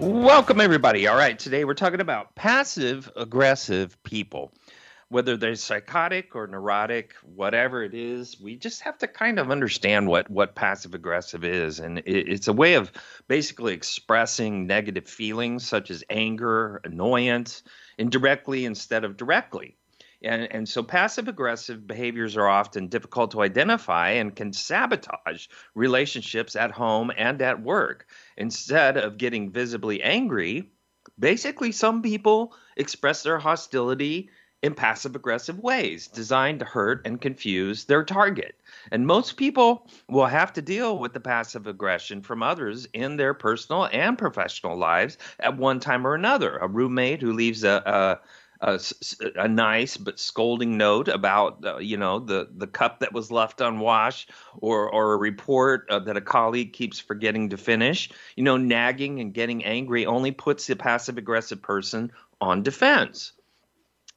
Welcome, everybody. All right, today we're talking about passive aggressive people. Whether they're psychotic or neurotic, whatever it is, we just have to kind of understand what, what passive aggressive is. And it, it's a way of basically expressing negative feelings such as anger, annoyance, indirectly instead of directly. And, and so passive aggressive behaviors are often difficult to identify and can sabotage relationships at home and at work. Instead of getting visibly angry, basically, some people express their hostility in passive aggressive ways designed to hurt and confuse their target. And most people will have to deal with the passive aggression from others in their personal and professional lives at one time or another. A roommate who leaves a, a, a, nice but scolding note about uh, you know the the cup that was left unwashed or or a report uh, that a colleague keeps forgetting to finish. You know nagging and getting angry only puts the passive aggressive person on defense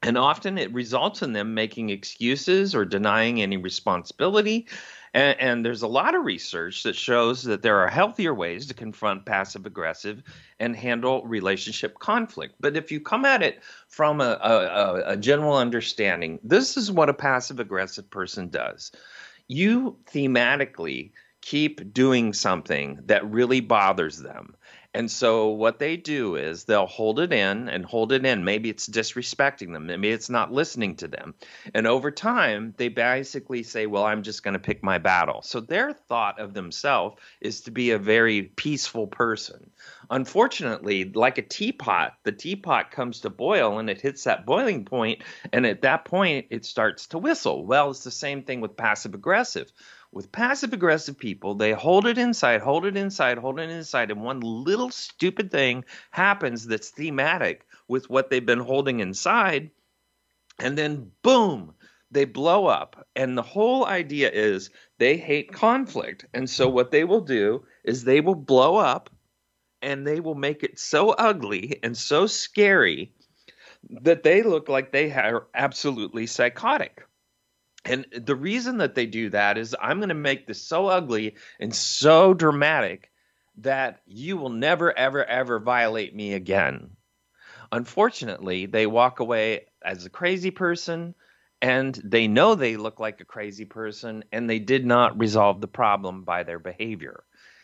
and often it results in them making excuses or denying any responsibility. And, and, there's a lot of research that shows that there are healthier ways to confront passive aggressive and handle relationship conflict. But if you come at it from a, a, a general understanding, this is what a passive aggressive person does. You thematically keep doing something that really bothers them and so what they do is they'll hold it in and hold it in. Maybe it's disrespecting them. Maybe it's not listening to them. And over time, they basically say, Well, I'm just going to pick my battle. So their thought of themselves is to be a very peaceful person. Unfortunately, like a teapot, the teapot comes to boil and it hits that boiling point, and at that point, it starts to whistle. Well, it's the same thing with passive aggressive with passive aggressive people, they hold it inside, hold it inside, hold it inside, and one little stupid thing happens that's thematic with what they've been holding inside, and then boom, they blow up. And the whole idea is they hate conflict. And so what they will do is they will blow up and they will make it so ugly and so scary that they look like they are absolutely psychotic. And the reason that they do that is I'm going to make this so ugly and so dramatic that you will never, ever, ever violate me again. Unfortunately, they walk away as a crazy person and they know they look like a crazy person and they did not resolve the problem by their behavior.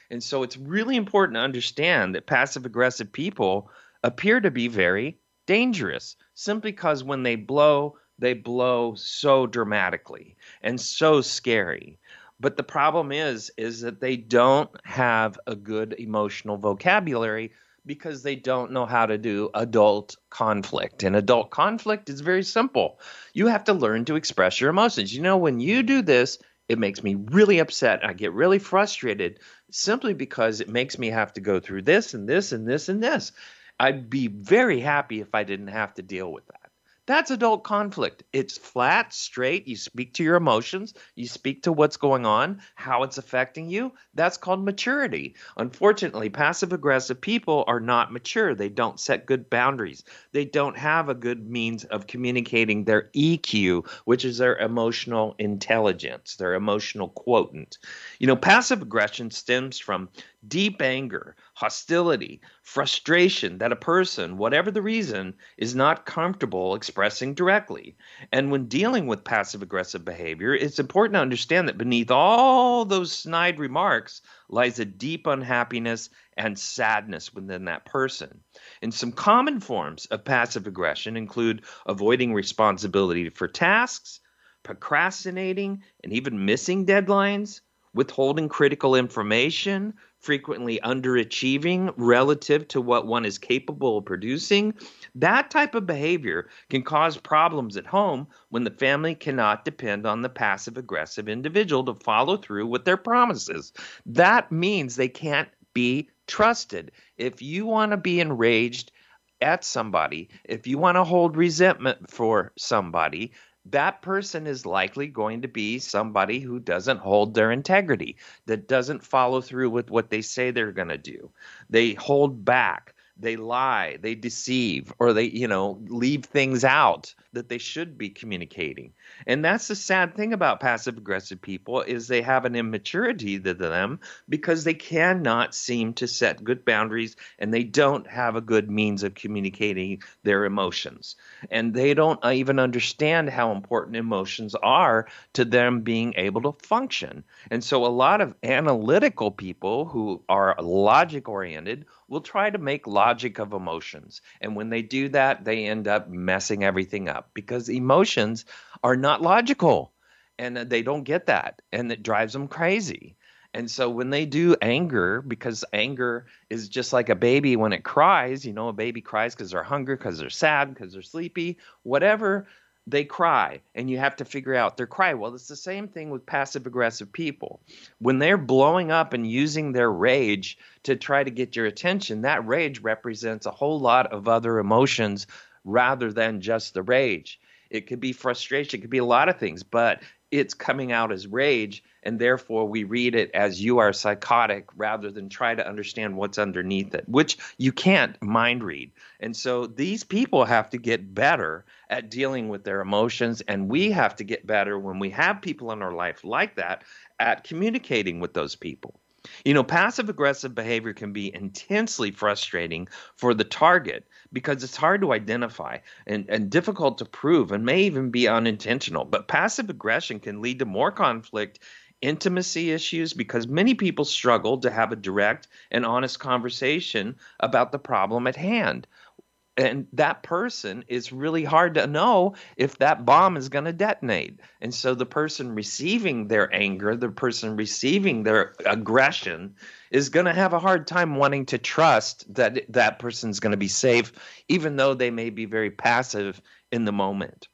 And so it's really important to understand that passive aggressive people appear to be very dangerous simply because when they blow they blow so dramatically and so scary. But the problem is is that they don't have a good emotional vocabulary because they don't know how to do adult conflict. And adult conflict is very simple. You have to learn to express your emotions. You know when you do this it makes me really upset. I get really frustrated simply because it makes me have to go through this and this and this and this. I'd be very happy if i didn't have to deal with that that's adult conflict. It's flat, straight. You speak to your emotions, you speak to what's going on, how it's affecting you. That's called maturity. Unfortunately, passive aggressive people are not mature. They don't set good boundaries. They don't have a good means of communicating their EQ, which is their emotional intelligence, their emotional quotient. You know, passive aggression stems from deep anger, hostility, frustration that a person, whatever the reason, is not comfortable expressing directly. And when dealing with passive aggressive behavior, it's important to understand that beneath all those snide remarks lies a deep unhappiness and sadness within that person. And some common forms of passive aggression include avoiding responsibility for tasks, procrastinating, and even missing deadlines withholding critical information, frequently underachieving relative to what one is capable of producing. That type of behavior can cause problems at home when the family cannot depend on the passive aggressive individual to follow through with their promises. That means they can't be trusted. If you want to be enraged at somebody, if you want to hold resentment for somebody, that person is likely going to be somebody who doesn't hold their integrity, that doesn't follow through with what they say they're going to do. They hold back they lie, they deceive, or they, you know, leave things out that they should be communicating. And that's the sad thing about passive aggressive people is they have an immaturity to them because they cannot seem to set good boundaries and they don't have a good means of communicating their emotions. And they don't even understand how important emotions are to them being able to function. And so a lot of analytical people who are logic oriented will try to make logic of emotions. And when they do that, they end up messing everything up because emotions are not logical and they don't get that. And it drives them crazy. And so when they do anger, because anger is just like a baby when it cries, you know, a baby cries because they're hungry, because they're sad, because they're sleepy, whatever they cry and you have to figure out their cry. Well, it's the same thing with passive aggressive people. When they're blowing up and using their rage to try to get your attention, that rage represents a whole lot of other emotions rather than just the rage. It could be frustration, it could be a lot of things, but it's coming out as rage and therefore we read it as you are psychotic rather than try to understand what's underneath it, which you can't mind read. And so these people have to get better at dealing with their emotions, and we have to get better when we have people in our life like that at communicating with those people. You know, passive aggressive behavior can be intensely frustrating for the target because it's hard to identify and, and difficult to prove and may even be unintentional. But passive aggression can lead to more conflict intimacy issues because many people struggle to have a direct and honest conversation about the problem at hand. And that person is really hard to know if that bomb is going to detonate. And so the person receiving their anger, the person receiving their aggression, is going to have a hard time wanting to trust that that person's going to be safe, even though they may be very passive in the moment.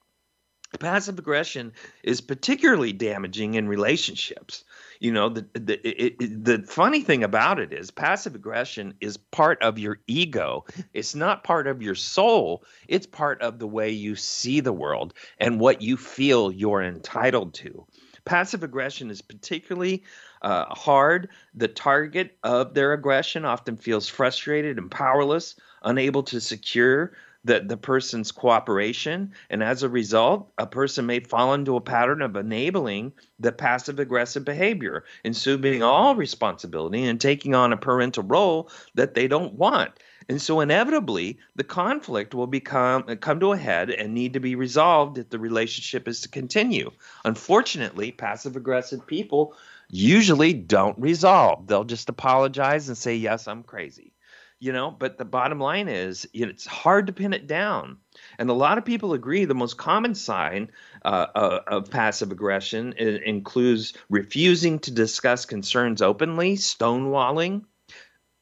Passive aggression is particularly damaging in relationships. You know, the the it, it, the funny thing about it is passive aggression is part of your ego. It's not part of your soul. It's part of the way you see the world and what you feel you're entitled to. Passive aggression is particularly uh, hard. The target of their aggression often feels frustrated and powerless, unable to secure the, the person's cooperation. And as a result, a person may fall into a pattern of enabling the passive aggressive behavior, assuming all responsibility and taking on a parental role that they don't want. And so inevitably, the conflict will become come to a head and need to be resolved if the relationship is to continue. Unfortunately, passive aggressive people usually don't resolve. They'll just apologize and say, "Yes, I'm crazy." You know but the bottom line is it's hard to pin it down. And a lot of people agree the most common sign uh, uh, of passive aggression includes refusing to discuss concerns openly stonewalling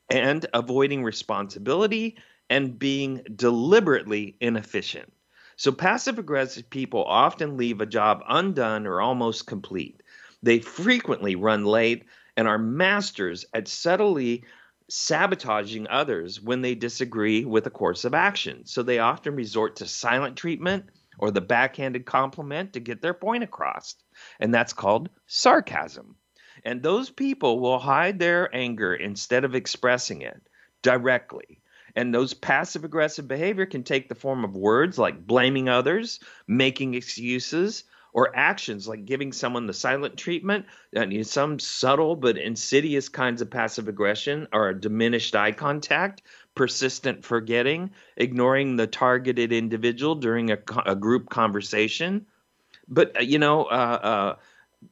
and avoiding responsibility and being deliberately inefficient. So passive aggressive people often leave a job undone or almost complete. They frequently run late and are masters at subtly sabotaging others when they disagree with a course of action. So they often resort to silent treatment or the backhanded compliment to get their point across. And that's called sarcasm. And those people will hide their anger instead of expressing it directly. And those passive aggressive behavior can take the form of words like blaming others, making excuses, or actions like giving someone the silent treatment, some subtle but insidious kinds of passive aggression are diminished eye contact, persistent forgetting, ignoring the targeted individual during a, a group conversation. But, uh, you know, uh, uh,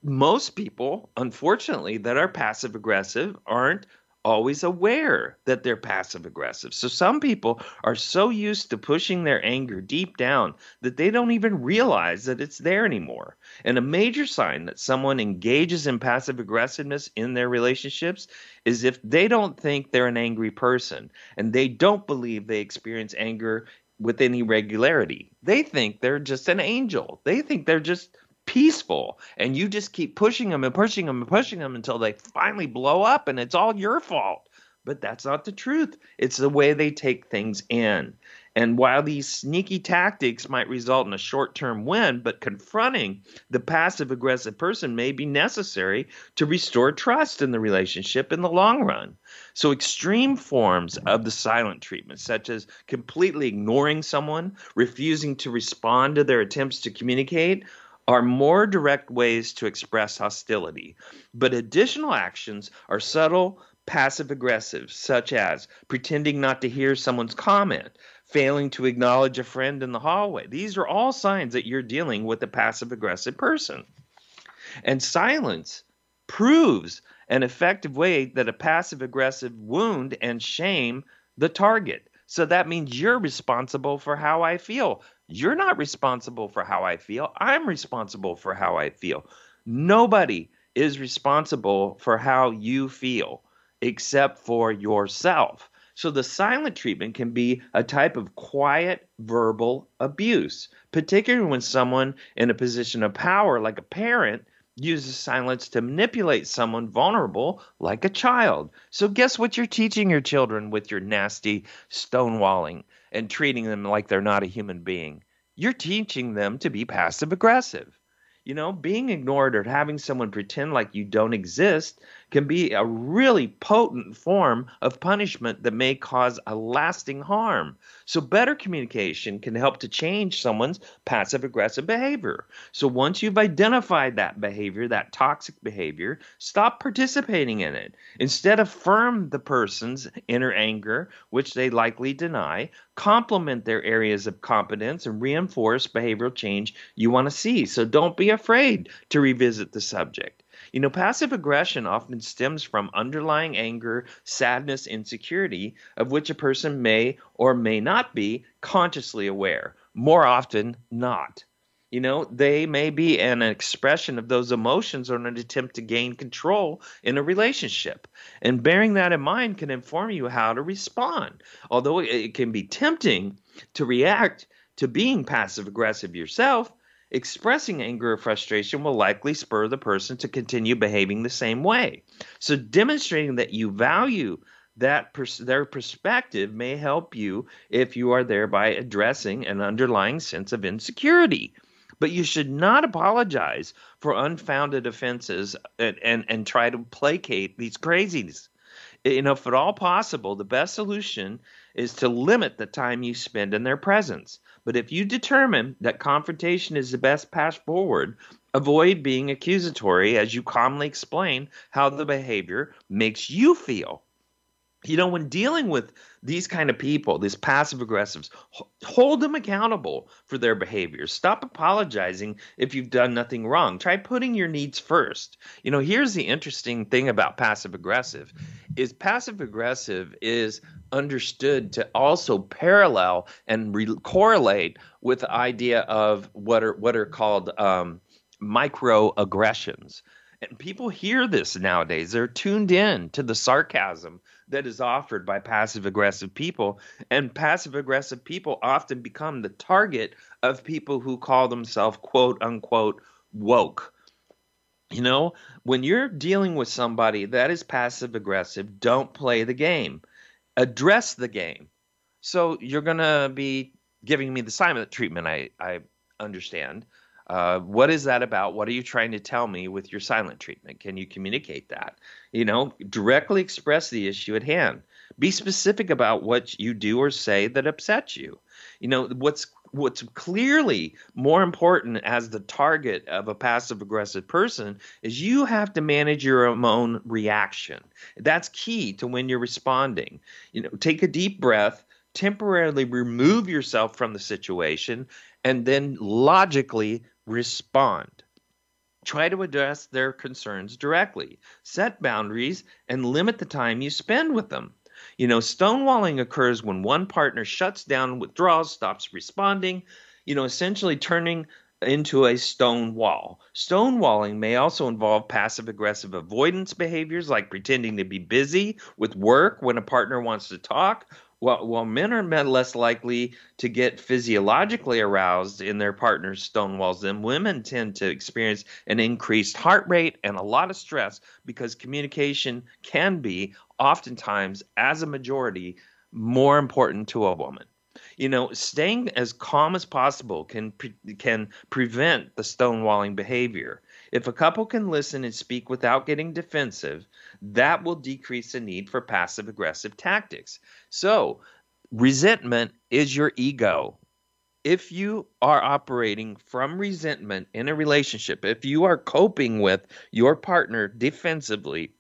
most people, unfortunately, that are passive aggressive aren't always aware that they're passive aggressive. So some people are so used to pushing their anger deep down that they don't even realize that it's there anymore. And a major sign that someone engages in passive aggressiveness in their relationships is if they don't think they're an angry person and they don't believe they experience anger with any regularity. They think they're just an angel. They think they're just peaceful and you just keep pushing them and pushing them and pushing them until they finally blow up and it's all your fault but that's not the truth. It's the way they take things in. And while these sneaky tactics might result in a short term win, but confronting the passive aggressive person may be necessary to restore trust in the relationship in the long run. So, extreme forms of the silent treatment, such as completely ignoring someone, refusing to respond to their attempts to communicate, are more direct ways to express hostility. But additional actions are subtle, passive aggressive, such as pretending not to hear someone's comment, failing to acknowledge a friend in the hallway. These are all signs that you're dealing with a passive aggressive person. And silence proves an effective way that a passive aggressive wound and shame the target. So that means you're responsible for how I feel. You're not responsible for how I feel. I'm responsible for how I feel. Nobody is responsible for how you feel except for yourself. So the silent treatment can be a type of quiet verbal abuse, particularly when someone in a position of power, like a parent, uses silence to manipulate someone vulnerable, like a child. So, guess what you're teaching your children with your nasty stonewalling and treating them like they're not a human being? You're teaching them to be passive aggressive. You know, being ignored or having someone pretend like you don't exist can be a really potent form of punishment that may cause a lasting harm. So, better communication can help to change someone's passive aggressive behavior. So, once you've identified that behavior, that toxic behavior, stop participating in it. Instead, affirm the person's inner anger, which they likely deny, complement their areas of competence, and reinforce behavioral change you want to see. So, don't be afraid to revisit the subject. You know, passive aggression often stems from underlying anger, sadness, insecurity, of which a person may or may not be consciously aware. More often, not. You know, they may be an expression of those emotions or an attempt to gain control in a relationship. And bearing that in mind can inform you how to respond. Although it can be tempting to react to being passive aggressive yourself, expressing anger or frustration will likely spur the person to continue behaving the same way. So, demonstrating that you value that pers- their perspective may help you if you are thereby addressing an underlying sense of insecurity. But you should not apologize for unfounded offenses and, and, and try to placate these crazies. You know, if at all possible, the best solution is to limit the time you spend in their presence. But if you determine that confrontation is the best path forward, avoid being accusatory as you calmly explain how the behavior makes you feel. You know, when dealing with these kind of people, these passive aggressives, hold them accountable for their behaviors. Stop apologizing if you've done nothing wrong. Try putting your needs first. You know, here's the interesting thing about passive aggressive is passive aggressive is understood to also parallel and re- correlate with the idea of what are what are called um, microaggressions. And people hear this nowadays. They're tuned in to the sarcasm that is offered by passive aggressive people. And passive aggressive people often become the target of people who call themselves quote unquote woke. You know, when you're dealing with somebody that is passive aggressive, don't play the game. Address the game. So you're going to be giving me the silent treatment, I, I understand. Uh, what is that about? What are you trying to tell me with your silent treatment? Can you communicate that? You know, directly express the issue at hand. Be specific about what you do or say that upsets you. You know, what's what's clearly more important as the target of a passive aggressive person is you have to manage your own reaction. That's key to when you're responding. You know, take a deep breath, temporarily remove yourself from the situation, and then logically respond. Try to address their concerns directly. Set boundaries and limit the time you spend with them. You know, stonewalling occurs when one partner shuts down, withdraws, stops responding, you know, essentially turning into a stone wall. Stonewalling may also involve passive aggressive avoidance behaviors like pretending to be busy with work when a partner wants to talk Well, well, men are less likely to get physiologically aroused in their partner's stonewalls than women tend to experience an increased heart rate and a lot of stress because communication can be oftentimes, as a majority, more important to a woman. You know, staying as calm as possible can pre- can prevent the stonewalling behavior. If a couple can listen and speak without getting defensive, that will decrease the need for passive aggressive tactics. So, resentment is your ego. If you are operating from resentment in a relationship, if you are coping with your partner defensively,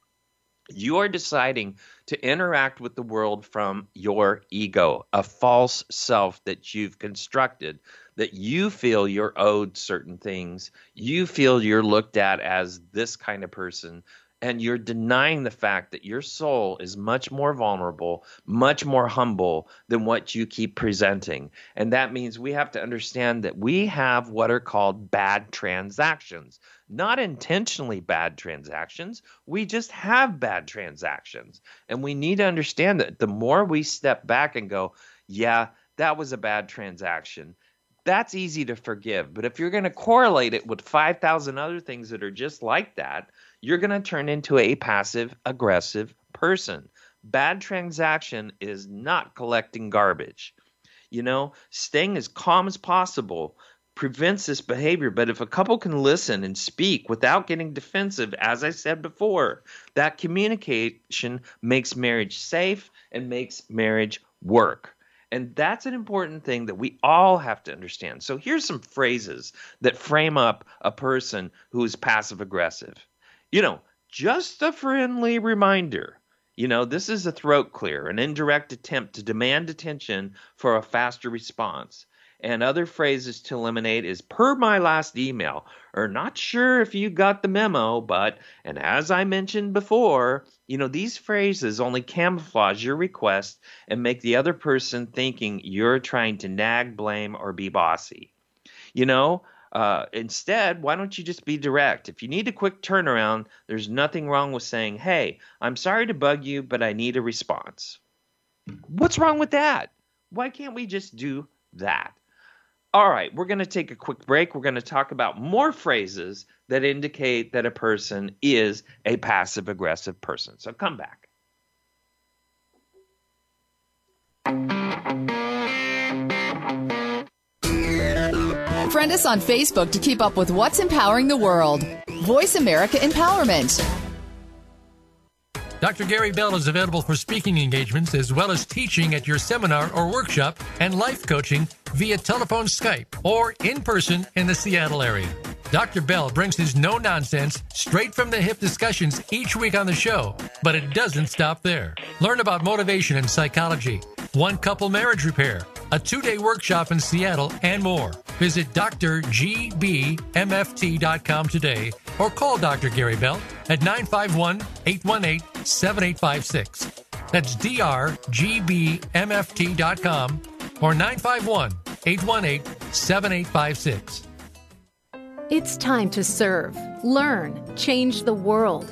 you are deciding to interact with the world from your ego, a false self that you've constructed, that you feel you're owed certain things. You feel you're looked at as this kind of person, and you're denying the fact that your soul is much more vulnerable, much more humble than what you keep presenting. And that means we have to understand that we have what are called bad transactions. Not intentionally bad transactions, we just have bad transactions. And we need to understand that the more we step back and go, yeah, that was a bad transaction that's easy to forgive. But if you're going to correlate it with 5,000 other things that are just like that, you're going to turn into a passive aggressive person. Bad transaction is not collecting garbage. You know, staying as calm as possible prevents this behavior. But if a couple can listen and speak without getting defensive, as I said before, that communication makes marriage safe and makes marriage work. And that's an important thing that we all have to understand. So here's some phrases that frame up a person who is passive aggressive you know, just a friendly reminder. You know, this is a throat clear, an indirect attempt to demand attention for a faster response. And other phrases to eliminate is per my last email, or not sure if you got the memo, but, and as I mentioned before, you know, these phrases only camouflage your request and make the other person thinking you're trying to nag, blame, or be bossy. You know, uh, instead, why don't you just be direct? If you need a quick turnaround, there's nothing wrong with saying, hey, I'm sorry to bug you, but I need a response. What's wrong with that? Why can't we just do that? All right, we're going to take a quick break. We're going to talk about more phrases that indicate that a person is a passive aggressive person. So come back. Friend us on Facebook to keep up with what's empowering the world. Voice America Empowerment. Dr. Gary Bell is available for speaking engagements as well as teaching at your seminar or workshop and life coaching via telephone, Skype, or in person in the Seattle area. Dr. Bell brings his no nonsense, straight from the hip discussions each week on the show, but it doesn't stop there. Learn about motivation and psychology, one couple marriage repair, a two day workshop in Seattle, and more. Visit drgbmft.com today or call Dr. Gary Bell at 951 818 7856. That's drgbmft.com or 951 818 7856. It's time to serve, learn, change the world.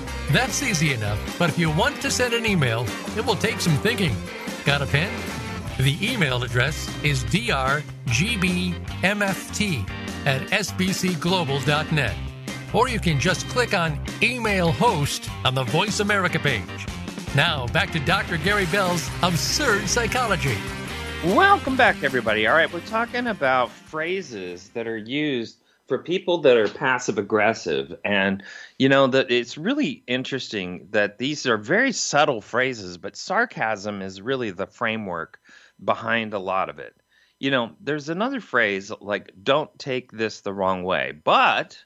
That's easy enough, but if you want to send an email, it will take some thinking. Got a pen? The email address is drgbmft at sbcglobal.net. Or you can just click on Email Host on the Voice America page. Now, back to Dr. Gary Bell's Absurd Psychology. Welcome back, everybody. All right, we're talking about phrases that are used for people that are passive aggressive, and you know that it's really interesting that these are very subtle phrases, but sarcasm is really the framework behind a lot of it. You know, there's another phrase like "Don't take this the wrong way," but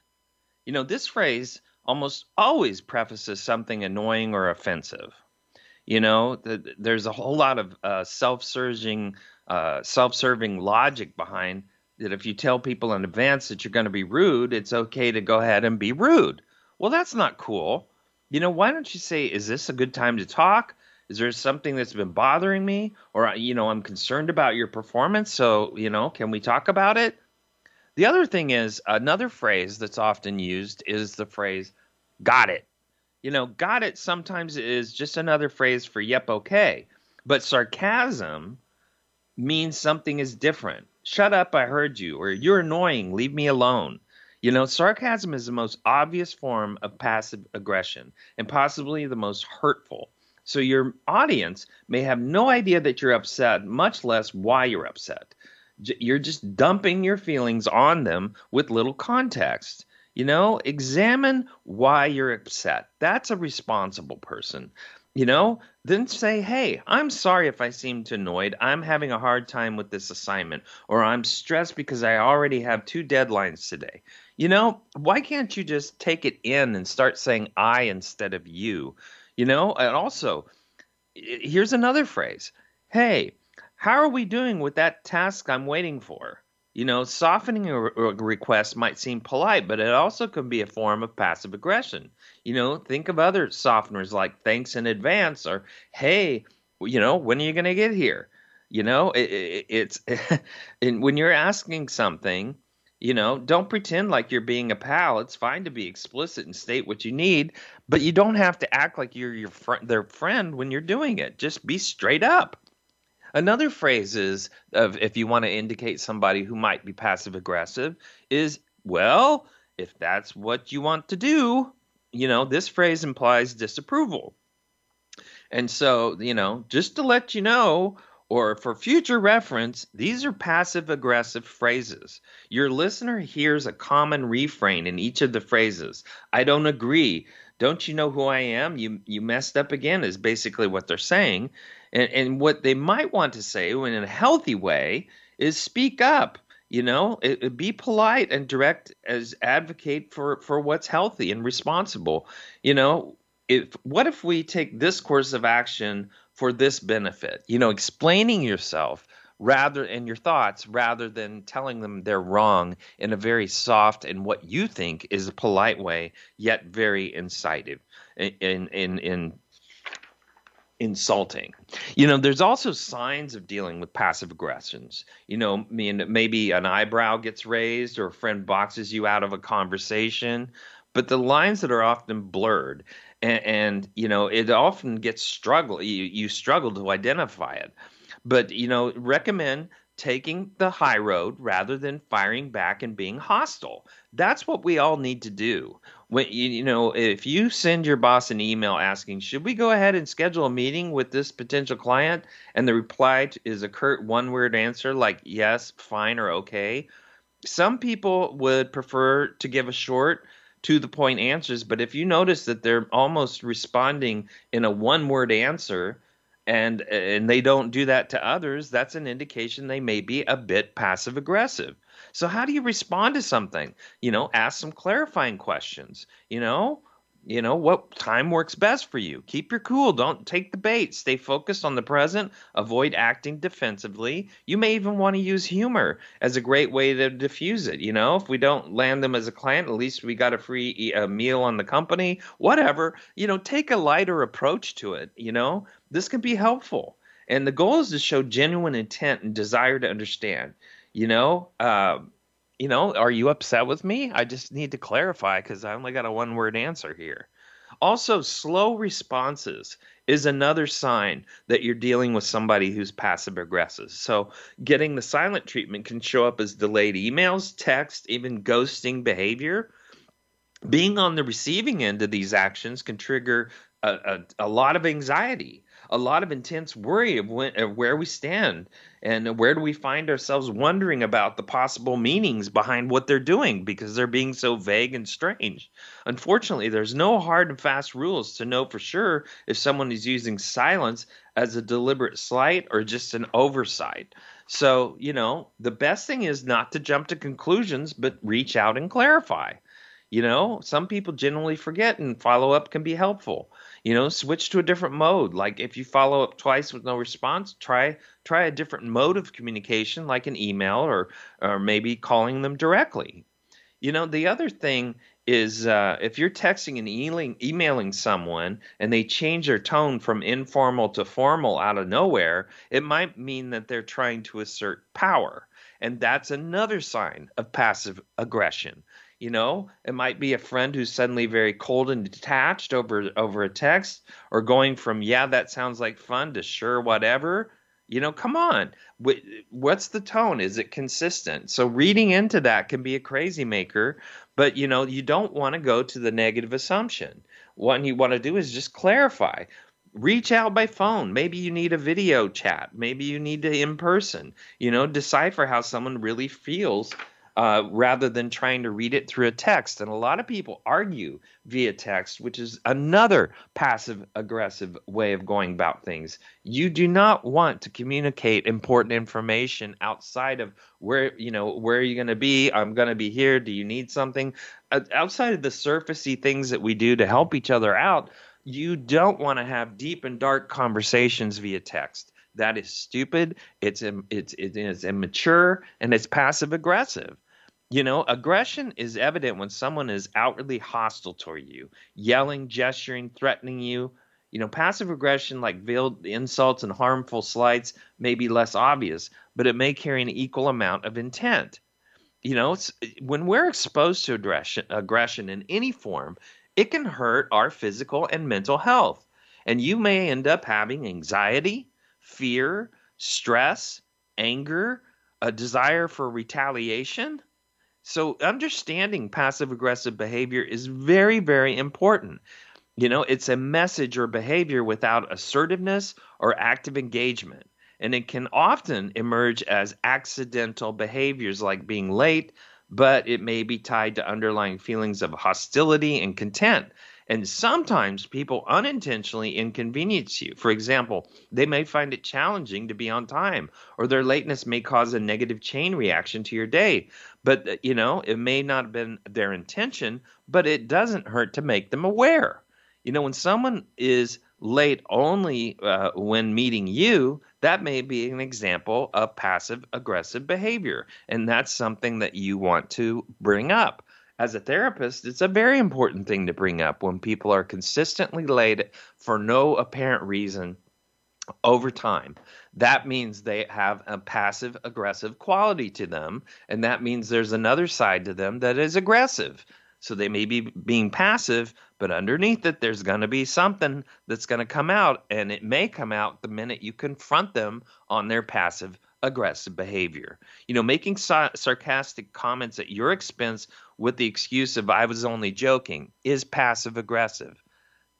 you know, this phrase almost always prefaces something annoying or offensive. You know, there's a whole lot of uh, self-serving, uh, self-serving logic behind that. If you tell people in advance that you're going to be rude, it's okay to go ahead and be rude. Well, that's not cool. You know, why don't you say, "Is this a good time to talk?" Is there something that's been bothering me? Or, you know, I'm concerned about your performance. So, you know, can we talk about it? The other thing is another phrase that's often used is the phrase, got it. You know, got it sometimes is just another phrase for yep, okay. But sarcasm means something is different. Shut up, I heard you, or you're annoying, leave me alone. You know, sarcasm is the most obvious form of passive aggression and possibly the most hurtful. So your audience may have no idea that you're upset, much less why you're upset. You're just dumping your feelings on them with little context. You know, examine why you're upset. That's a responsible person. You know, then say, hey, I'm sorry if I seemed annoyed. I'm having a hard time with this assignment, or I'm stressed because I already have two deadlines today. You know, why can't you just take it in and start saying I instead of you? You know, and also, here's another phrase Hey, how are we doing with that task I'm waiting for? You know, softening a, request might seem polite, but it also can be a form of passive aggression. You know, think of other softeners like thanks in advance or hey, you know, when are you going to get here? You know, it, it, it's when you're asking something, you know, don't pretend like you're being a pal. It's fine to be explicit and state what you need, but you don't have to act like you're your fr- their friend when you're doing it. Just be straight up. Another phrase is of if you want to indicate somebody who might be passive aggressive is well, if that's what you want to do, you know, this phrase implies disapproval. And so, you know, just to let you know, or for future reference, these are passive aggressive phrases. Your listener hears a common refrain in each of the phrases. I don't agree. Don't you know who I am? You you messed up again is basically what they're saying. And, and what they might want to say, in a healthy way, is speak up. You know, it, it be polite and direct as advocate for for what's healthy and responsible. You know, if what if we take this course of action for this benefit? You know, explaining yourself rather and your thoughts rather than telling them they're wrong in a very soft and what you think is a polite way yet very incisive in in in insulting. You know, there's also signs of dealing with passive aggressions. You know, I mean, maybe an eyebrow gets raised or a friend boxes you out of a conversation, but the lines that are often blurred. And, and you know, it often gets struggle. You, you struggle to identify it. But you know, recommend taking the high road rather than firing back and being hostile. That's what we all need to do when you, know if you send your boss an email asking should we go ahead and schedule a meeting with this potential client? and the reply is a curt one word answer like yes fine or okay some people would prefer to give a short to the point answers but if you notice that they're almost responding in a one word answer and and they don't do that to others that's an indication they may be a bit passive aggressive so how do you respond to something? You know, ask some clarifying questions. You know, you know what time works best for you. Keep your cool. Don't take the bait. Stay focused on the present. Avoid acting defensively. You may even want to use humor as a great way to diffuse it. You know, if we don't land them as a client, at least we got a free a meal on the company. Whatever. You know, take a lighter approach to it. You know, this can be helpful. And the goal is to show genuine intent and desire to understand. You know, uh, you know, are you upset with me? I just need to clarify because I only got a one word answer here. Also, slow responses is another sign that you're dealing with somebody who's passive aggressive. So, getting the silent treatment can show up as delayed emails, text, even ghosting behavior. Being on the receiving end of these actions can trigger a, a, a lot of anxiety a lot of intense worry of, when, of where we stand and where do we find ourselves wondering about the possible meanings behind what they're doing because they're being so vague and strange. Unfortunately, there's no hard and fast rules to know for sure if someone is using silence as a deliberate slight or just an oversight. So, you know, the best thing is not to jump to conclusions, but reach out and clarify. You know, some people generally forget and follow up can be helpful. You know, switch to a different mode. Like if you follow up twice with no response, try try a different mode of communication like an email or or maybe calling them directly. You know, the other thing is uh, if you're texting and emailing, emailing someone and they change their tone from informal to formal out of nowhere, it might mean that they're trying to assert power. And that's another sign of passive aggression. You know, it might be a friend who's suddenly very cold and detached over over a text, or going from "yeah, that sounds like fun" to "sure, whatever." You know, come on. What's the tone? Is it consistent? So reading into that can be a crazy maker, but you know, you don't want to go to the negative assumption. What you want to do is just clarify. Reach out by phone. Maybe you need a video chat. Maybe you need to in person. You know, decipher how someone really feels uh, rather than trying to read it through a text. And a lot of people argue via text, which is another passive aggressive way of going about things. You do not want to communicate important information outside of where you know where are you going to be. I'm going to be here. Do you need something? Uh, outside of the surfacey things that we do to help each other out, you don't want to have deep and dark conversations via text. That is stupid. It's it's it is immature and it's passive aggressive. You know, aggression is evident when someone is outwardly hostile toward you, yelling, gesturing, threatening you. You know, passive aggression, like veiled insults and harmful slights, may be less obvious, but it may carry an equal amount of intent. You know, when we're exposed to aggression, aggression in any form, it can hurt our physical and mental health. And you may end up having anxiety, fear, stress, anger, a desire for retaliation, so understanding passive aggressive behavior is very, very important. You know, it's a message or behavior without assertiveness or active engagement. And it can often emerge as accidental behaviors like being late, but it may be tied to underlying feelings of hostility and contempt and sometimes people unintentionally inconvenience you. For example, they may find it challenging to be on time, or their lateness may cause a negative chain reaction to your day. But, uh, you know, it may not have been their intention, but it doesn't hurt to make them aware. You know, when someone is late only uh, when meeting you, that may be an example of passive aggressive behavior. And that's something that you want to bring up as a therapist, it's a very important thing to bring up when people are consistently late for no apparent reason over time. That means they have a passive aggressive quality to them, and that means there's another side to them that is aggressive. So they may be being passive, but underneath it, there's going to be something that's going to come out, and it may come out the minute you confront them on their passive aggressive behavior. You know, making sa- sarcastic comments at your expense with the excuse of I was only joking is passive aggressive.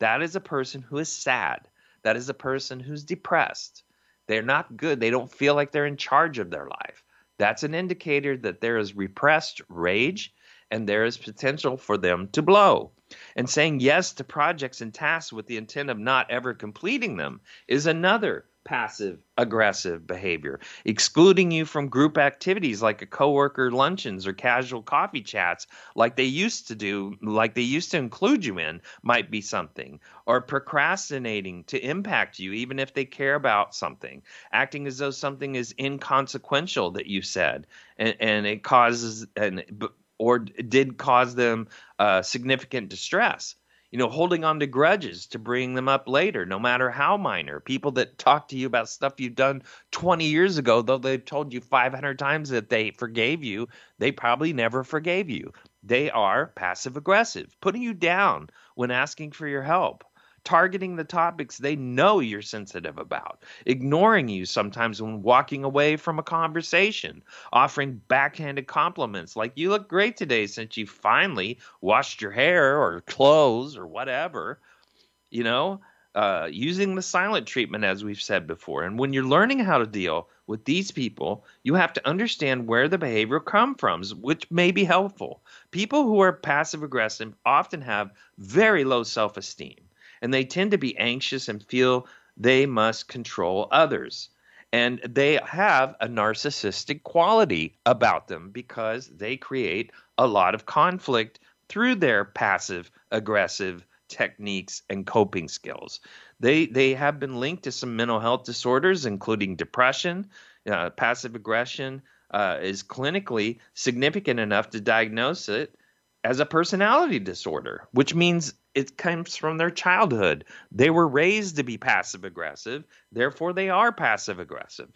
That is a person who is sad. That is a person who's depressed. They're not good. They don't feel like they're in charge of their life. That's an indicator that there is repressed rage and there is potential for them to blow. And saying yes to projects and tasks with the intent of not ever completing them is another passive aggressive behavior. Excluding you from group activities like a coworker luncheons or casual coffee chats like they used to do, like they used to include you in, might be something. Or procrastinating to impact you even if they care about something. Acting as though something is inconsequential that you said and, and it causes and or did cause them uh, significant distress you know, holding on to grudges to bring them up later, no matter how minor. People that talk to you about stuff you've done 20 years ago, though they've told you 500 times that they forgave you, they probably never forgave you. They are passive aggressive, putting you down when asking for your help targeting the topics they know you're sensitive about, ignoring you sometimes when walking away from a conversation, offering backhanded compliments like, you look great today since you finally washed your hair or clothes or whatever. You know, uh, using the silent treatment, as we've said before. And when you're learning how to deal with these people, you have to understand where the behavior comes from, which may be helpful. People who are passive aggressive often have very low self esteem, and they tend to be anxious and feel they must control others. And they have a narcissistic quality about them because they create a lot of conflict through their passive aggressive techniques and coping skills. They they have been linked to some mental health disorders, including depression, uh, passive aggression. Uh, is clinically significant enough to diagnose it as a personality disorder, which means it comes from their childhood. They were raised to be passive aggressive, therefore, they are passive aggressive.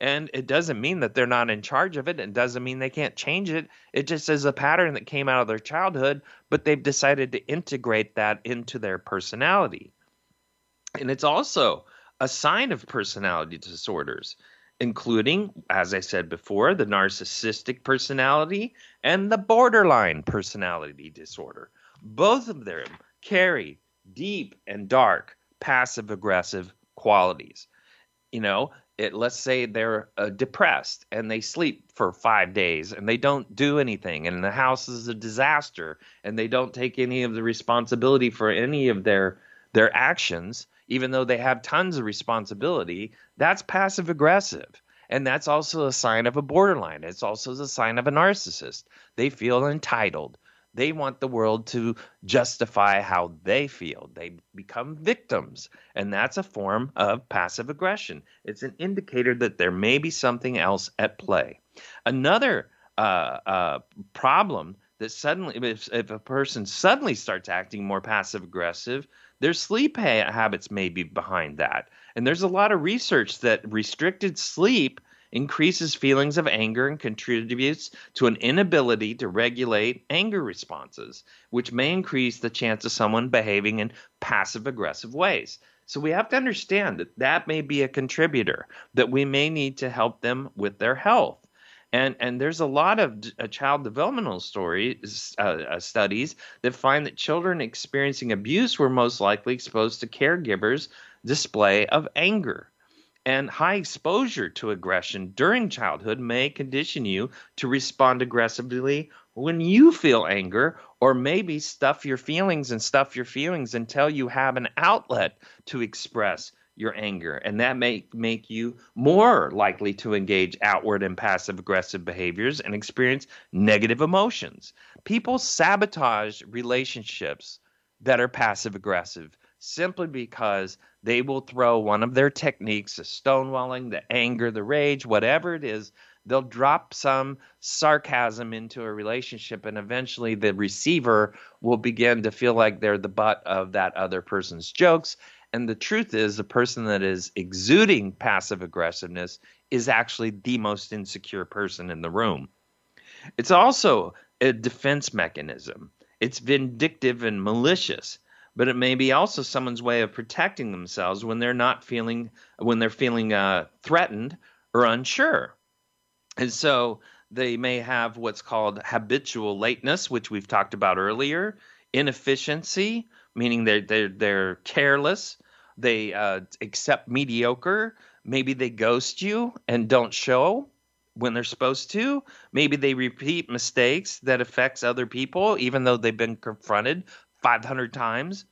And it doesn't mean that they're not in charge of it. It doesn't mean they can't change it. It just is a pattern that came out of their childhood, but they've decided to integrate that into their personality. And it's also a sign of personality disorders, including, as I said before, the narcissistic personality and the borderline personality disorder. Both of them carry deep and dark passive aggressive qualities. You know, it, let's say they're uh, depressed and they sleep for five days and they don't do anything and the house is a disaster and they don't take any of the responsibility for any of their their actions even though they have tons of responsibility that's passive aggressive and that's also a sign of a borderline. It's also a sign of a narcissist. They feel entitled they want the world to justify how they feel. They become victims. And that's a form of passive aggression. It's an indicator that there may be something else at play. Another uh, uh, problem that suddenly, if, if, a person suddenly starts acting more passive aggressive, their sleep ha- habits may be behind that. And there's a lot of research that restricted sleep increases feelings of anger and contributes to an inability to regulate anger responses, which may increase the chance of someone behaving in passive aggressive ways. So we have to understand that that may be a contributor, that we may need to help them with their health. And, and there's a lot of uh, child developmental stories uh, uh, studies that find that children experiencing abuse were most likely exposed to caregivers' display of anger. And high exposure to aggression during childhood may condition you to respond aggressively when you feel anger, or maybe stuff your feelings and stuff your feelings until you have an outlet to express your anger. And that may make you more likely to engage outward and passive aggressive behaviors and experience negative emotions. People sabotage relationships that are passive aggressive simply because they will throw one of their techniques, the stonewalling, the anger, the rage, whatever it is, they'll drop some sarcasm into a relationship and eventually the receiver will begin to feel like they're the butt of that other person's jokes. And the truth is the person that is exuding passive aggressiveness is actually the most insecure person in the room. It's also a defense mechanism. It's vindictive and malicious but it may be also someone's way of protecting themselves when they're not feeling when they're feeling uh, threatened or unsure. And so they may have what's called habitual lateness which we've talked about earlier inefficiency meaning they're they're, they're careless they uh, accept mediocre maybe they ghost you and don't show when they're supposed to maybe they repeat mistakes that affects other people even though they've been confronted 500 times.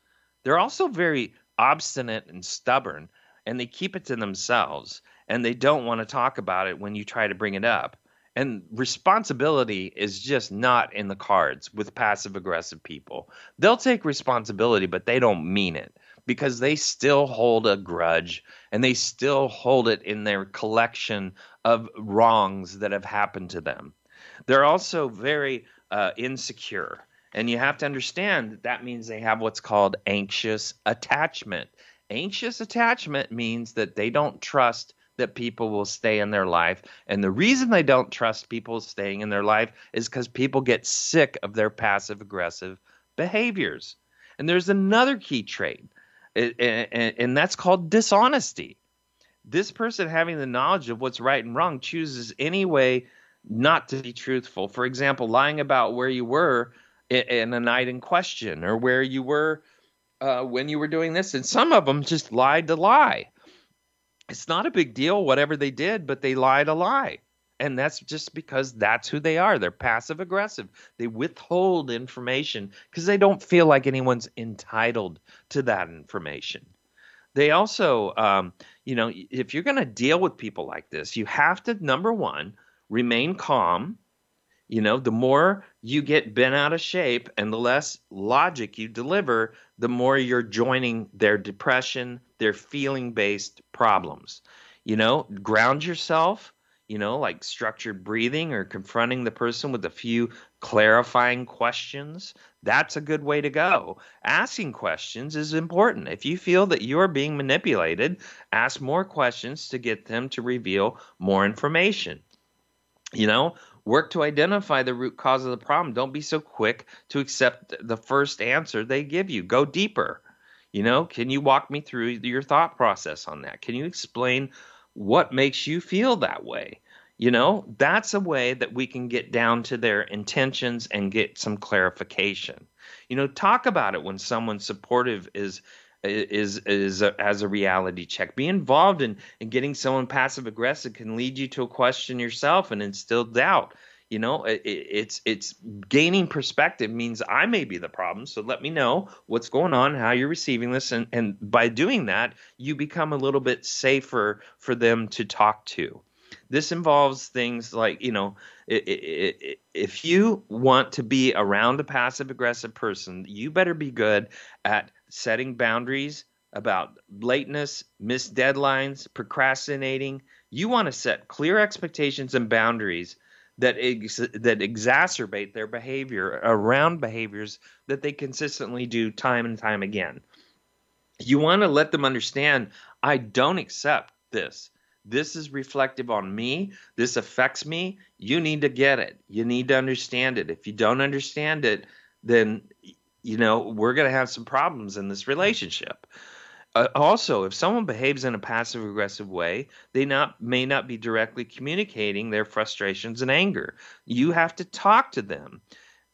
They're also very obstinate and stubborn, and they keep it to themselves, and they don't want to talk about it when you try to bring it up. And responsibility is just not in the cards with passive aggressive people. They'll take responsibility, but they don't mean it because they still hold a grudge and they still hold it in their collection of wrongs that have happened to them. They're also very uh, insecure and you have to understand that that means they have what's called anxious attachment. Anxious attachment means that they don't trust that people will stay in their life. And the reason they don't trust people staying in their life is because people get sick of their passive aggressive behaviors. And there's another key trait, and that's called dishonesty. This person, having the knowledge of what's right and wrong, chooses any way not to be truthful. For example, lying about where you were in a night in question or where you were uh, when you were doing this, and some of them just lied to lie. It's not a big deal, whatever they did, but they lied a lie. And that's just because that's who they are. They're passive aggressive. They withhold information because they don't feel like anyone's entitled to that information. They also, um, you know, if you're going to deal with people like this, you have to, number one, remain calm. You know, the more you get bent out of shape and the less logic you deliver, the more you're joining their depression, their feeling based problems. You know, ground yourself you know, like structured breathing or confronting the person with a few clarifying questions. That's a good way to go. Asking questions is important. If you feel that you are being manipulated, ask more questions to get them to reveal more information. You know, work to identify the root cause of the problem. Don't be so quick to accept the first answer they give you. Go deeper. You know, can you walk me through your thought process on that? Can you explain what makes you feel that way? You know, that's a way that we can get down to their intentions and get some clarification. You know, talk about it when someone supportive is is is a, as a reality check. Be involved in, in getting someone passive aggressive can lead you to a question yourself and instill doubt. You know, it, it's it's gaining perspective means I may be the problem. So let me know what's going on, how you're receiving this, and and by doing that, you become a little bit safer for them to talk to. This involves things like you know, if you want to be around a passive aggressive person, you better be good at setting boundaries about lateness, missed deadlines, procrastinating. You want to set clear expectations and boundaries that ex- that exacerbate their behavior around behaviors that they consistently do time and time again. You want to let them understand I don't accept this. This is reflective on me. This affects me. You need to get it. You need to understand it. If you don't understand it, then you know we're going to have some problems in this relationship. Uh, also, if someone behaves in a passive aggressive way, they not may not be directly communicating their frustrations and anger. You have to talk to them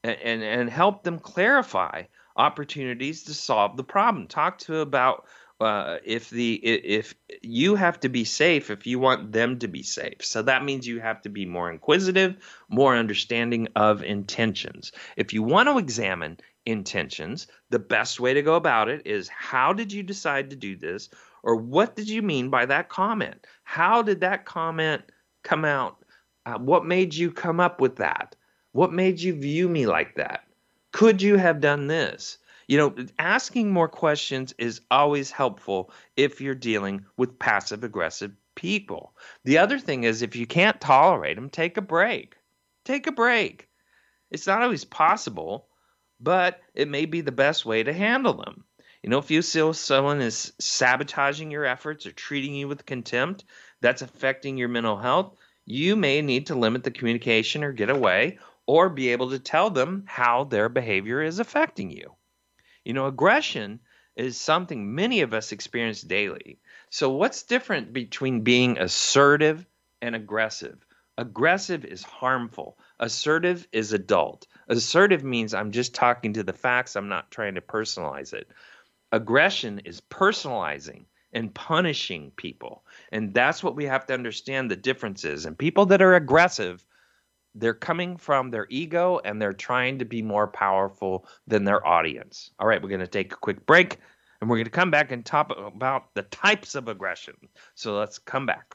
and, and, and help them clarify opportunities to solve the problem. Talk to about uh, if the if you have to be safe if you want them to be safe so that means you have to be more inquisitive more understanding of intentions if you want to examine intentions, the best way to go about it is how did you decide to do this? Or what did you mean by that comment? How did that comment come out? Uh, what made you come up with that? What made you view me like that? Could you have done this? You know, asking more questions is always helpful if you're dealing with passive aggressive people. The other thing is, if you can't tolerate them, take a break. Take a break. It's not always possible, but it may be the best way to handle them. You know, if you feel someone is sabotaging your efforts or treating you with contempt, that's affecting your mental health, you may need to limit the communication or get away or be able to tell them how their behavior is affecting you. You know, aggression is something many of us experience daily. So, what's different between being assertive and aggressive? Aggressive is harmful, assertive is adult. Assertive means I'm just talking to the facts, I'm not trying to personalize it. Aggression is personalizing and punishing people. And that's what we have to understand the difference is. And people that are aggressive, they're coming from their ego and they're trying to be more powerful than their audience. All right, we're going to take a quick break and we're going to come back and talk about the types of aggression. So let's come back.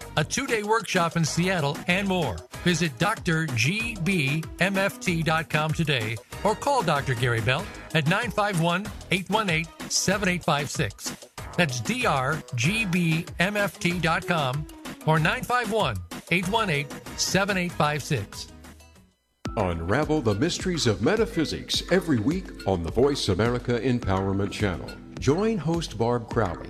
a two day workshop in Seattle, and more. Visit drgbmft.com today or call Dr. Gary Bell at 951 818 7856. That's drgbmft.com or 951 818 7856. Unravel the mysteries of metaphysics every week on the Voice America Empowerment Channel. Join host Barb Crowley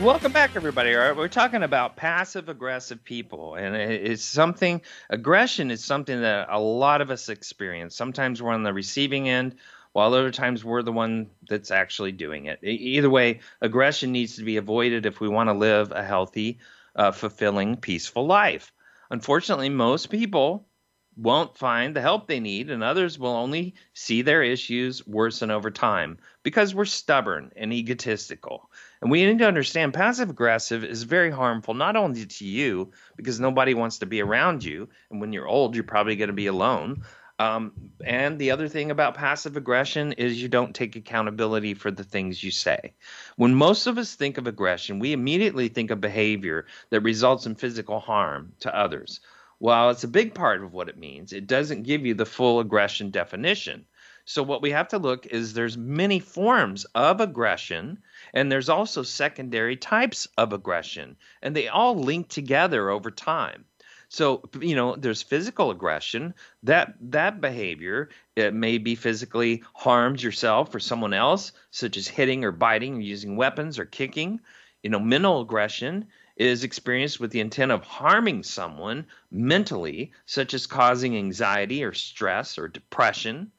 Welcome back, everybody. All right, we're talking about passive aggressive people, and it's something. Aggression is something that a lot of us experience. Sometimes we're on the receiving end, while other times we're the one that's actually doing it. Either way, aggression needs to be avoided if we want to live a healthy, uh, fulfilling, peaceful life. Unfortunately, most people won't find the help they need, and others will only see their issues worsen over time because we're stubborn and egotistical. And we need to understand passive aggressive is very harmful, not only to you, because nobody wants to be around you. And when you're old, you're probably going to be alone. Um, and the other thing about passive aggression is you don't take accountability for the things you say. When most of us think of aggression, we immediately think of behavior that results in physical harm to others. While it's a big part of what it means, it doesn't give you the full aggression definition. So what we have to look is there's many forms of aggression and there's also secondary types of aggression and they all link together over time. So you know, there's physical aggression. That that behavior it may be physically harms yourself or someone else, such as hitting or biting or using weapons or kicking. You know, mental aggression is experienced with the intent of harming someone mentally, such as causing anxiety or stress or depression.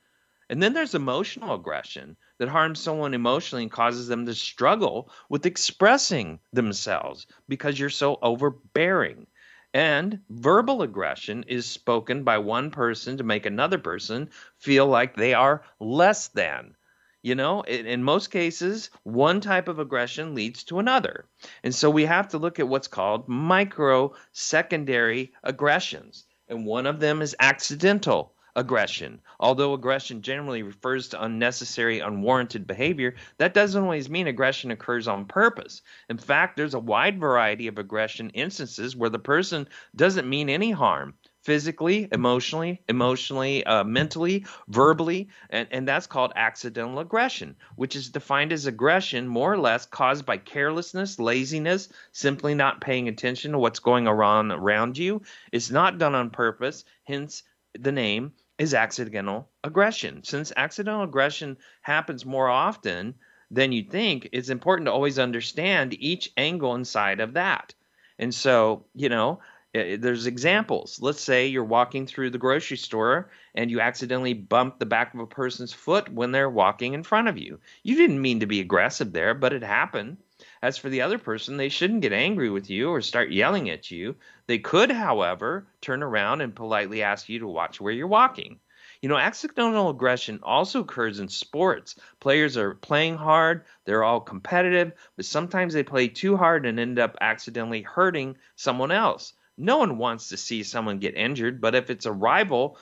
And then there's emotional aggression that harms someone emotionally and causes them to struggle with expressing themselves because you're so overbearing. And verbal aggression is spoken by one person to make another person feel like they are less than. You know, in, most cases, one type of aggression leads to another. And so we have to look at what's called micro secondary aggressions. And one of them is accidental aggression. Although aggression generally refers to unnecessary, unwarranted behavior, that doesn't always mean aggression occurs on purpose. In fact, there's a wide variety of aggression instances where the person doesn't mean any harm physically, emotionally, emotionally, uh, mentally, verbally, and, and that's called accidental aggression, which is defined as aggression more or less caused by carelessness, laziness, simply not paying attention to what's going on around you. It's not done on purpose, hence the name is accidental aggression. Since accidental aggression happens more often than you think, it's important to always understand each angle inside of that. And so, you know, there's examples. Let's say you're walking through the grocery store and you accidentally bump the back of a person's foot when they're walking in front of you. You didn't mean to be aggressive there, but it happened. As for the other person, they shouldn't get angry with you or start yelling at you. They could, however, turn around and politely ask you to watch where you're walking. You know, accidental aggression also occurs in sports. Players are playing hard, they're all competitive, but sometimes they play too hard and end up accidentally hurting someone else. No one wants to see someone get injured, but if it's a rival,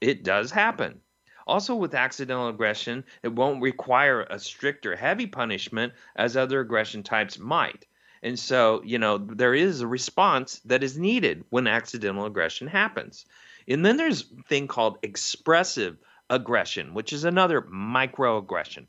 it does happen. Also, with accidental aggression, it won't require a strict or heavy punishment as other aggression types might. And so, you know, there is a response that is needed when accidental aggression happens. And then there's a thing called expressive aggression, which is another microaggression.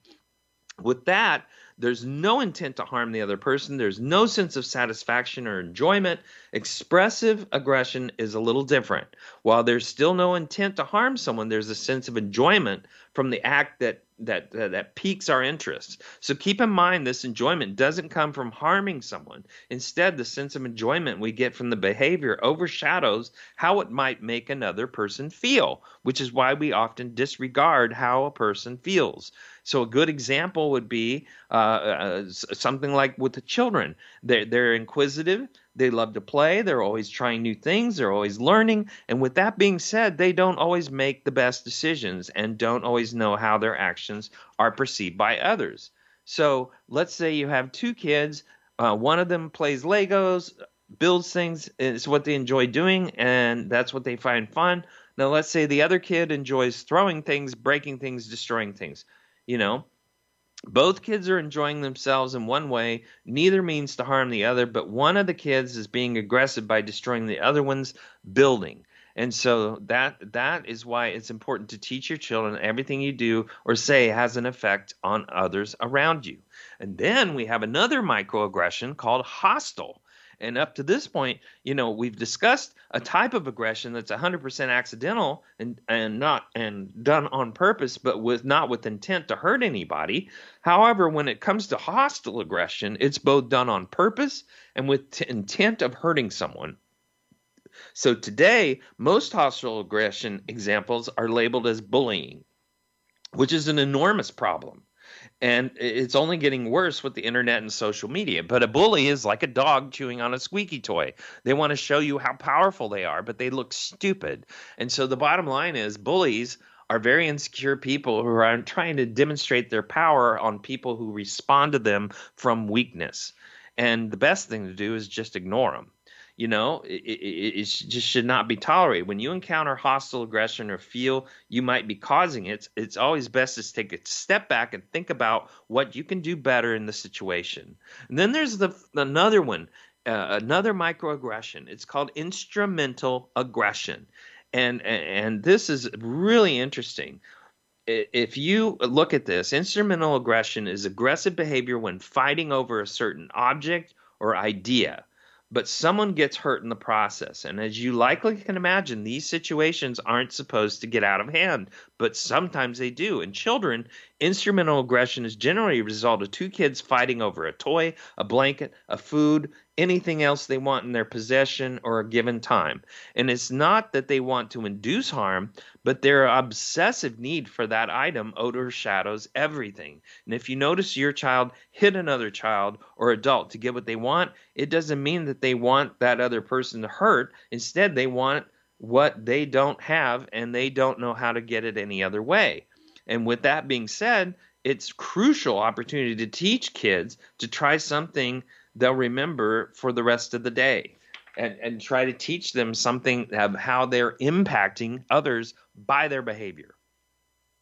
With that, there's no intent to harm the other person. There's no sense of satisfaction or enjoyment. Expressive aggression is a little different. While there's still no intent to harm someone, there's a sense of enjoyment from the act that that, that that piques our interest. So keep in mind this enjoyment doesn't come from harming someone. Instead, the sense of enjoyment we get from the behavior overshadows how it might make another person feel, which is why we often disregard how a person feels. So a good example would be uh, uh, something like with the children. They're, they're inquisitive. They love to play. They're always trying new things. They're always learning. And with that being said, they don't always make the best decisions and don't always know how their actions are perceived by others. So let's say you have two kids. Uh, one of them plays Legos, builds things. It's what they enjoy doing, and that's what they find fun. Now, let's say the other kid enjoys throwing things, breaking things, destroying things you know? Both kids are enjoying themselves in one way. Neither means to harm the other but one of the kids is being aggressive by destroying the other one's building. And so that that is why it's important to teach your children everything you do or say has an effect on others around you. And then we have another microaggression called hostile and up to this point, you know, we've discussed a type of aggression that's 100% accidental and and not and done on purpose, but with not with intent to hurt anybody. However, when it comes to hostile aggression, it's both done on purpose and with t- intent of hurting someone. So today, most hostile aggression examples are labeled as bullying, which is an enormous problem and it's only getting worse with the internet and social media. But a bully is like a dog chewing on a squeaky toy. They want to show you how powerful they are, but they look stupid. And so the bottom line is bullies are very insecure people who are trying to demonstrate their power on people who respond to them from weakness. And the best thing to do is just ignore them you know it, it, it, just should not be tolerated. When you encounter hostile aggression or feel you might be causing it it's always best to take a step back and think about what you can do better in the situation. And then there's the another one uh, another microaggression. It's called instrumental aggression. And and this is really interesting. If you look at this instrumental aggression is aggressive behavior when fighting over a certain object or idea but someone gets hurt in the process. And as you likely can imagine, these situations aren't supposed to get out of hand, but sometimes they do. And children, instrumental aggression is generally a result of two kids fighting over a toy, a blanket, a food, anything else they want in their possession or a given time. And it's not that they want to induce harm, but their obsessive need for that item overshadows everything. And if you notice your child hit another child or adult to get what they want, it doesn't mean that they want that other person to hurt. Instead, they want what they don't have and they don't know how to get it any other way. And with that being said, it's crucial opportunity to teach kids to try something they'll remember for the rest of the day and, and try to teach them something of how they're impacting others by their behavior.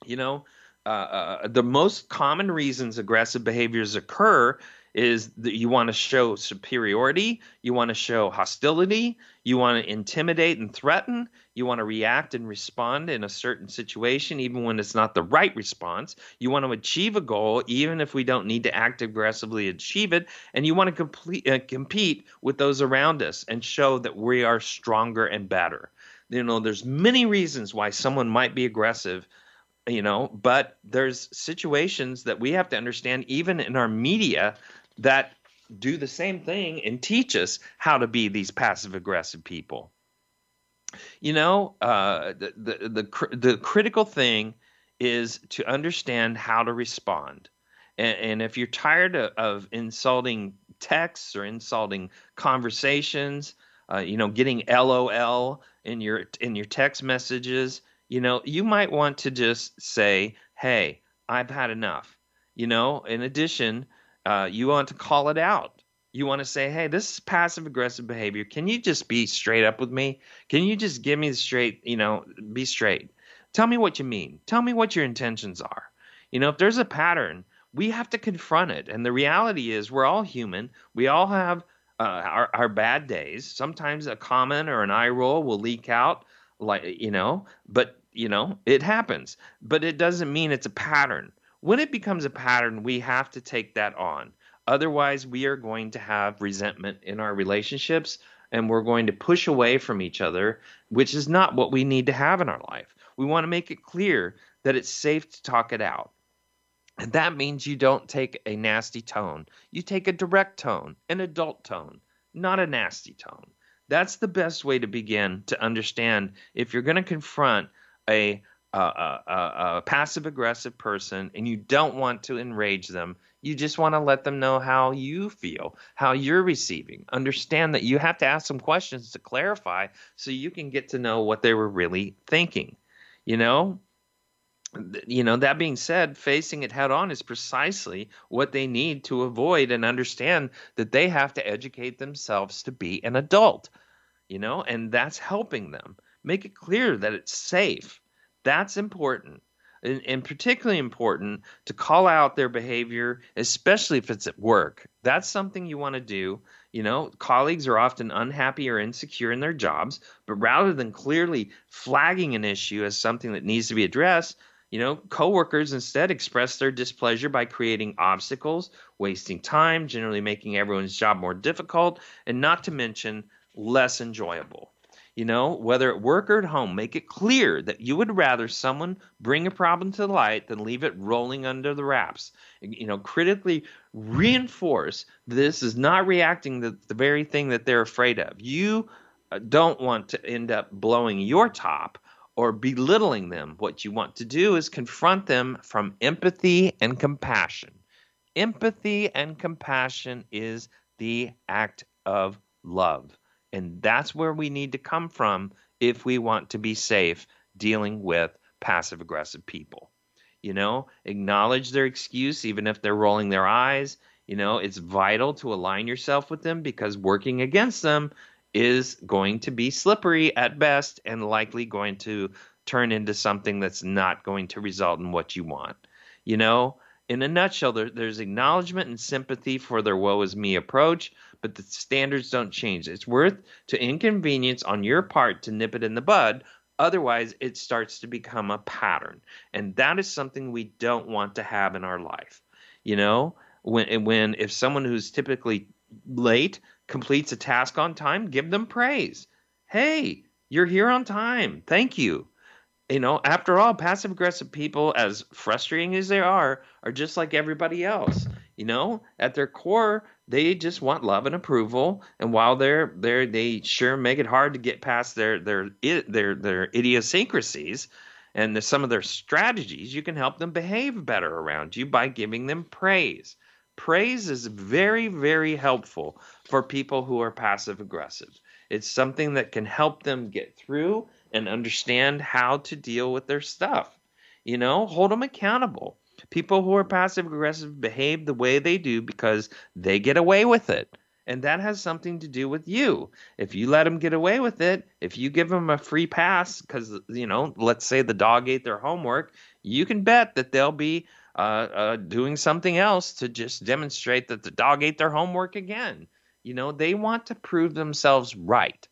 You know, uh, uh, the most common reasons aggressive behaviors occur is that you want to show superiority, you want to show hostility, you want to intimidate and threaten, you want to react and respond in a certain situation even when it's not the right response. You want to achieve a goal even if we don't need to act aggressively achieve it, and you want to complete, uh, compete with those around us and show that we are stronger and better. You know, there's many reasons why someone might be aggressive you know but there's situations that we have to understand even in our media that do the same thing and teach us how to be these passive aggressive people. You know, uh, the, the, the, the critical thing is to understand how to respond. And, and if you're tired of, of, insulting texts or insulting conversations, uh, you know, getting LOL in your in your text messages, you know, you might want to just say, "Hey, I've had enough." You know, in addition, uh, you want to call it out. You want to say, hey, this is passive aggressive behavior. Can you just be straight up with me? Can you just give me the straight, you know, be straight? Tell me what you mean. Tell me what your intentions are. You know, if there's a pattern, we have to confront it. And the reality is, we're all human. We all have uh, our, our bad days. Sometimes a comment or an eye roll will leak out, like, you know, but, you know, it happens. But it doesn't mean it's a pattern When it becomes a pattern, we have to take that on. Otherwise, we are going to have resentment in our relationships and we're going to push away from each other, which is not what we need to have in our life. We want to make it clear that it's safe to talk it out. And that means you don't take a nasty tone. You take a direct tone, an adult tone, not a nasty tone. That's the best way to begin to understand if you're going to confront a, a, a, a passive aggressive person and you don't want to enrage them, you just want to let them know how you feel, how you're receiving. Understand that you have to ask some questions to clarify so you can get to know what they were really thinking. You know, you know that being said facing it head on is precisely what they need to avoid and understand that they have to educate themselves to be an adult you know and that's helping them make it clear that it's safe that's important and, and, particularly important to call out their behavior, especially if it's at work. That's something you want to do. You know, colleagues are often unhappy or insecure in their jobs, but rather than clearly flagging an issue as something that needs to be addressed, you know, coworkers instead express their displeasure by creating obstacles, wasting time, generally making everyone's job more difficult, and not to mention less enjoyable. You know, whether at work or at home, make it clear that you would rather someone bring a problem to the light than leave it rolling under the wraps. You know, critically reinforce this is not reacting to the very thing that they're afraid of. You uh, don't want to end up blowing your top or belittling them. What you want to do is confront them from empathy and compassion. Empathy and compassion is the act of love. And that's where we need to come from if we want to be safe dealing with passive aggressive people. You know, acknowledge their excuse, even if they're rolling their eyes. You know, it's vital to align yourself with them because working against them is going to be slippery at best and likely going to turn into something that's not going to result in what you want. You know, in a nutshell, there, there's acknowledgement and sympathy for their woe is me approach, but the standards don't change. It's worth to inconvenience on your part to nip it in the bud. Otherwise, it starts to become a pattern. And that is something we don't want to have in our life. You know, when, when if someone who's typically late completes a task on time, give them praise. Hey, you're here on time. Thank you you know, after all, passive aggressive people, as frustrating as they are, are just like everybody else. You know, at their core, they just want love and approval. And while they're there, they sure make it hard to get past their their their their idiosyncrasies and the, some of their strategies. You can help them behave better around you by giving them praise. Praise is very very helpful for people who are passive aggressive. It's something that can help them get through and understand how to deal with their stuff. You know, hold them accountable. People who are passive aggressive behave the way they do because they get away with it. And that has something to do with you. If you let them get away with it, if you give them a free pass, because, you know, let's say the dog ate their homework, you can bet that they'll be uh, uh, doing something else to just demonstrate that the dog ate their homework again. You know, they want to prove themselves right.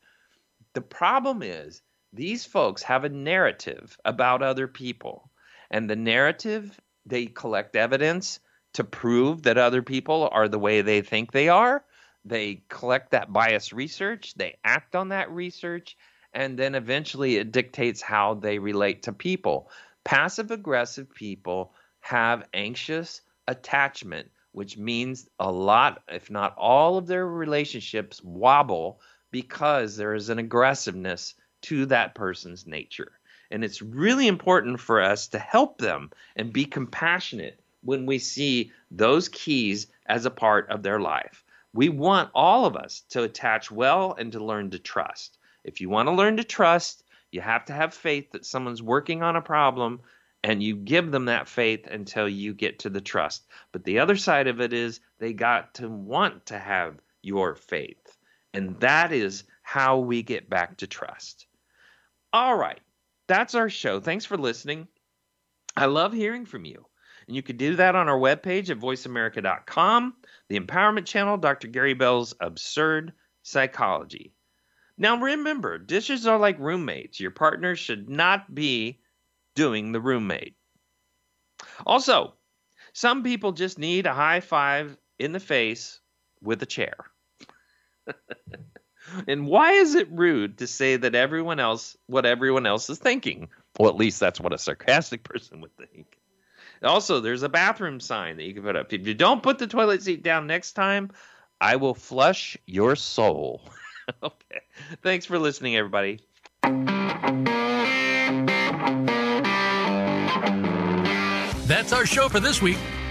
The problem is these folks have a narrative about other people. And the narrative, they collect evidence to prove that other people are the way they think they are. They collect that bias research, they act on that research, and then eventually it dictates how they relate to people. Passive aggressive people have anxious attachment, which means a lot, if not all, of their relationships wobble because there is an aggressiveness to that person's nature. And it's really important for us to help them and be compassionate when we see those keys as a part of their life. We want all of us to attach well and to learn to trust. If you want to learn to trust, you have to have faith that someone's working on a problem and you give them that faith until you get to the trust. But the other side of it is they got to want to have your faith. And that is how we get back to trust. All right. That's our show. Thanks for listening. I love hearing from you. And you can do that on our webpage at voiceamerica.com, the empowerment channel, Dr. Gary Bell's Absurd Psychology. Now remember, dishes are like roommates. Your partner should not be doing the roommate. Also, Some people just need a high five in the face with a chair. and why is it rude to say that everyone else what everyone else is thinking? Well, at least that's what a sarcastic person would think. Also, there's a bathroom sign that you can put up. If you don't put the toilet seat down next time, I will flush your soul. okay. Thanks for listening, everybody. That's our show for this week.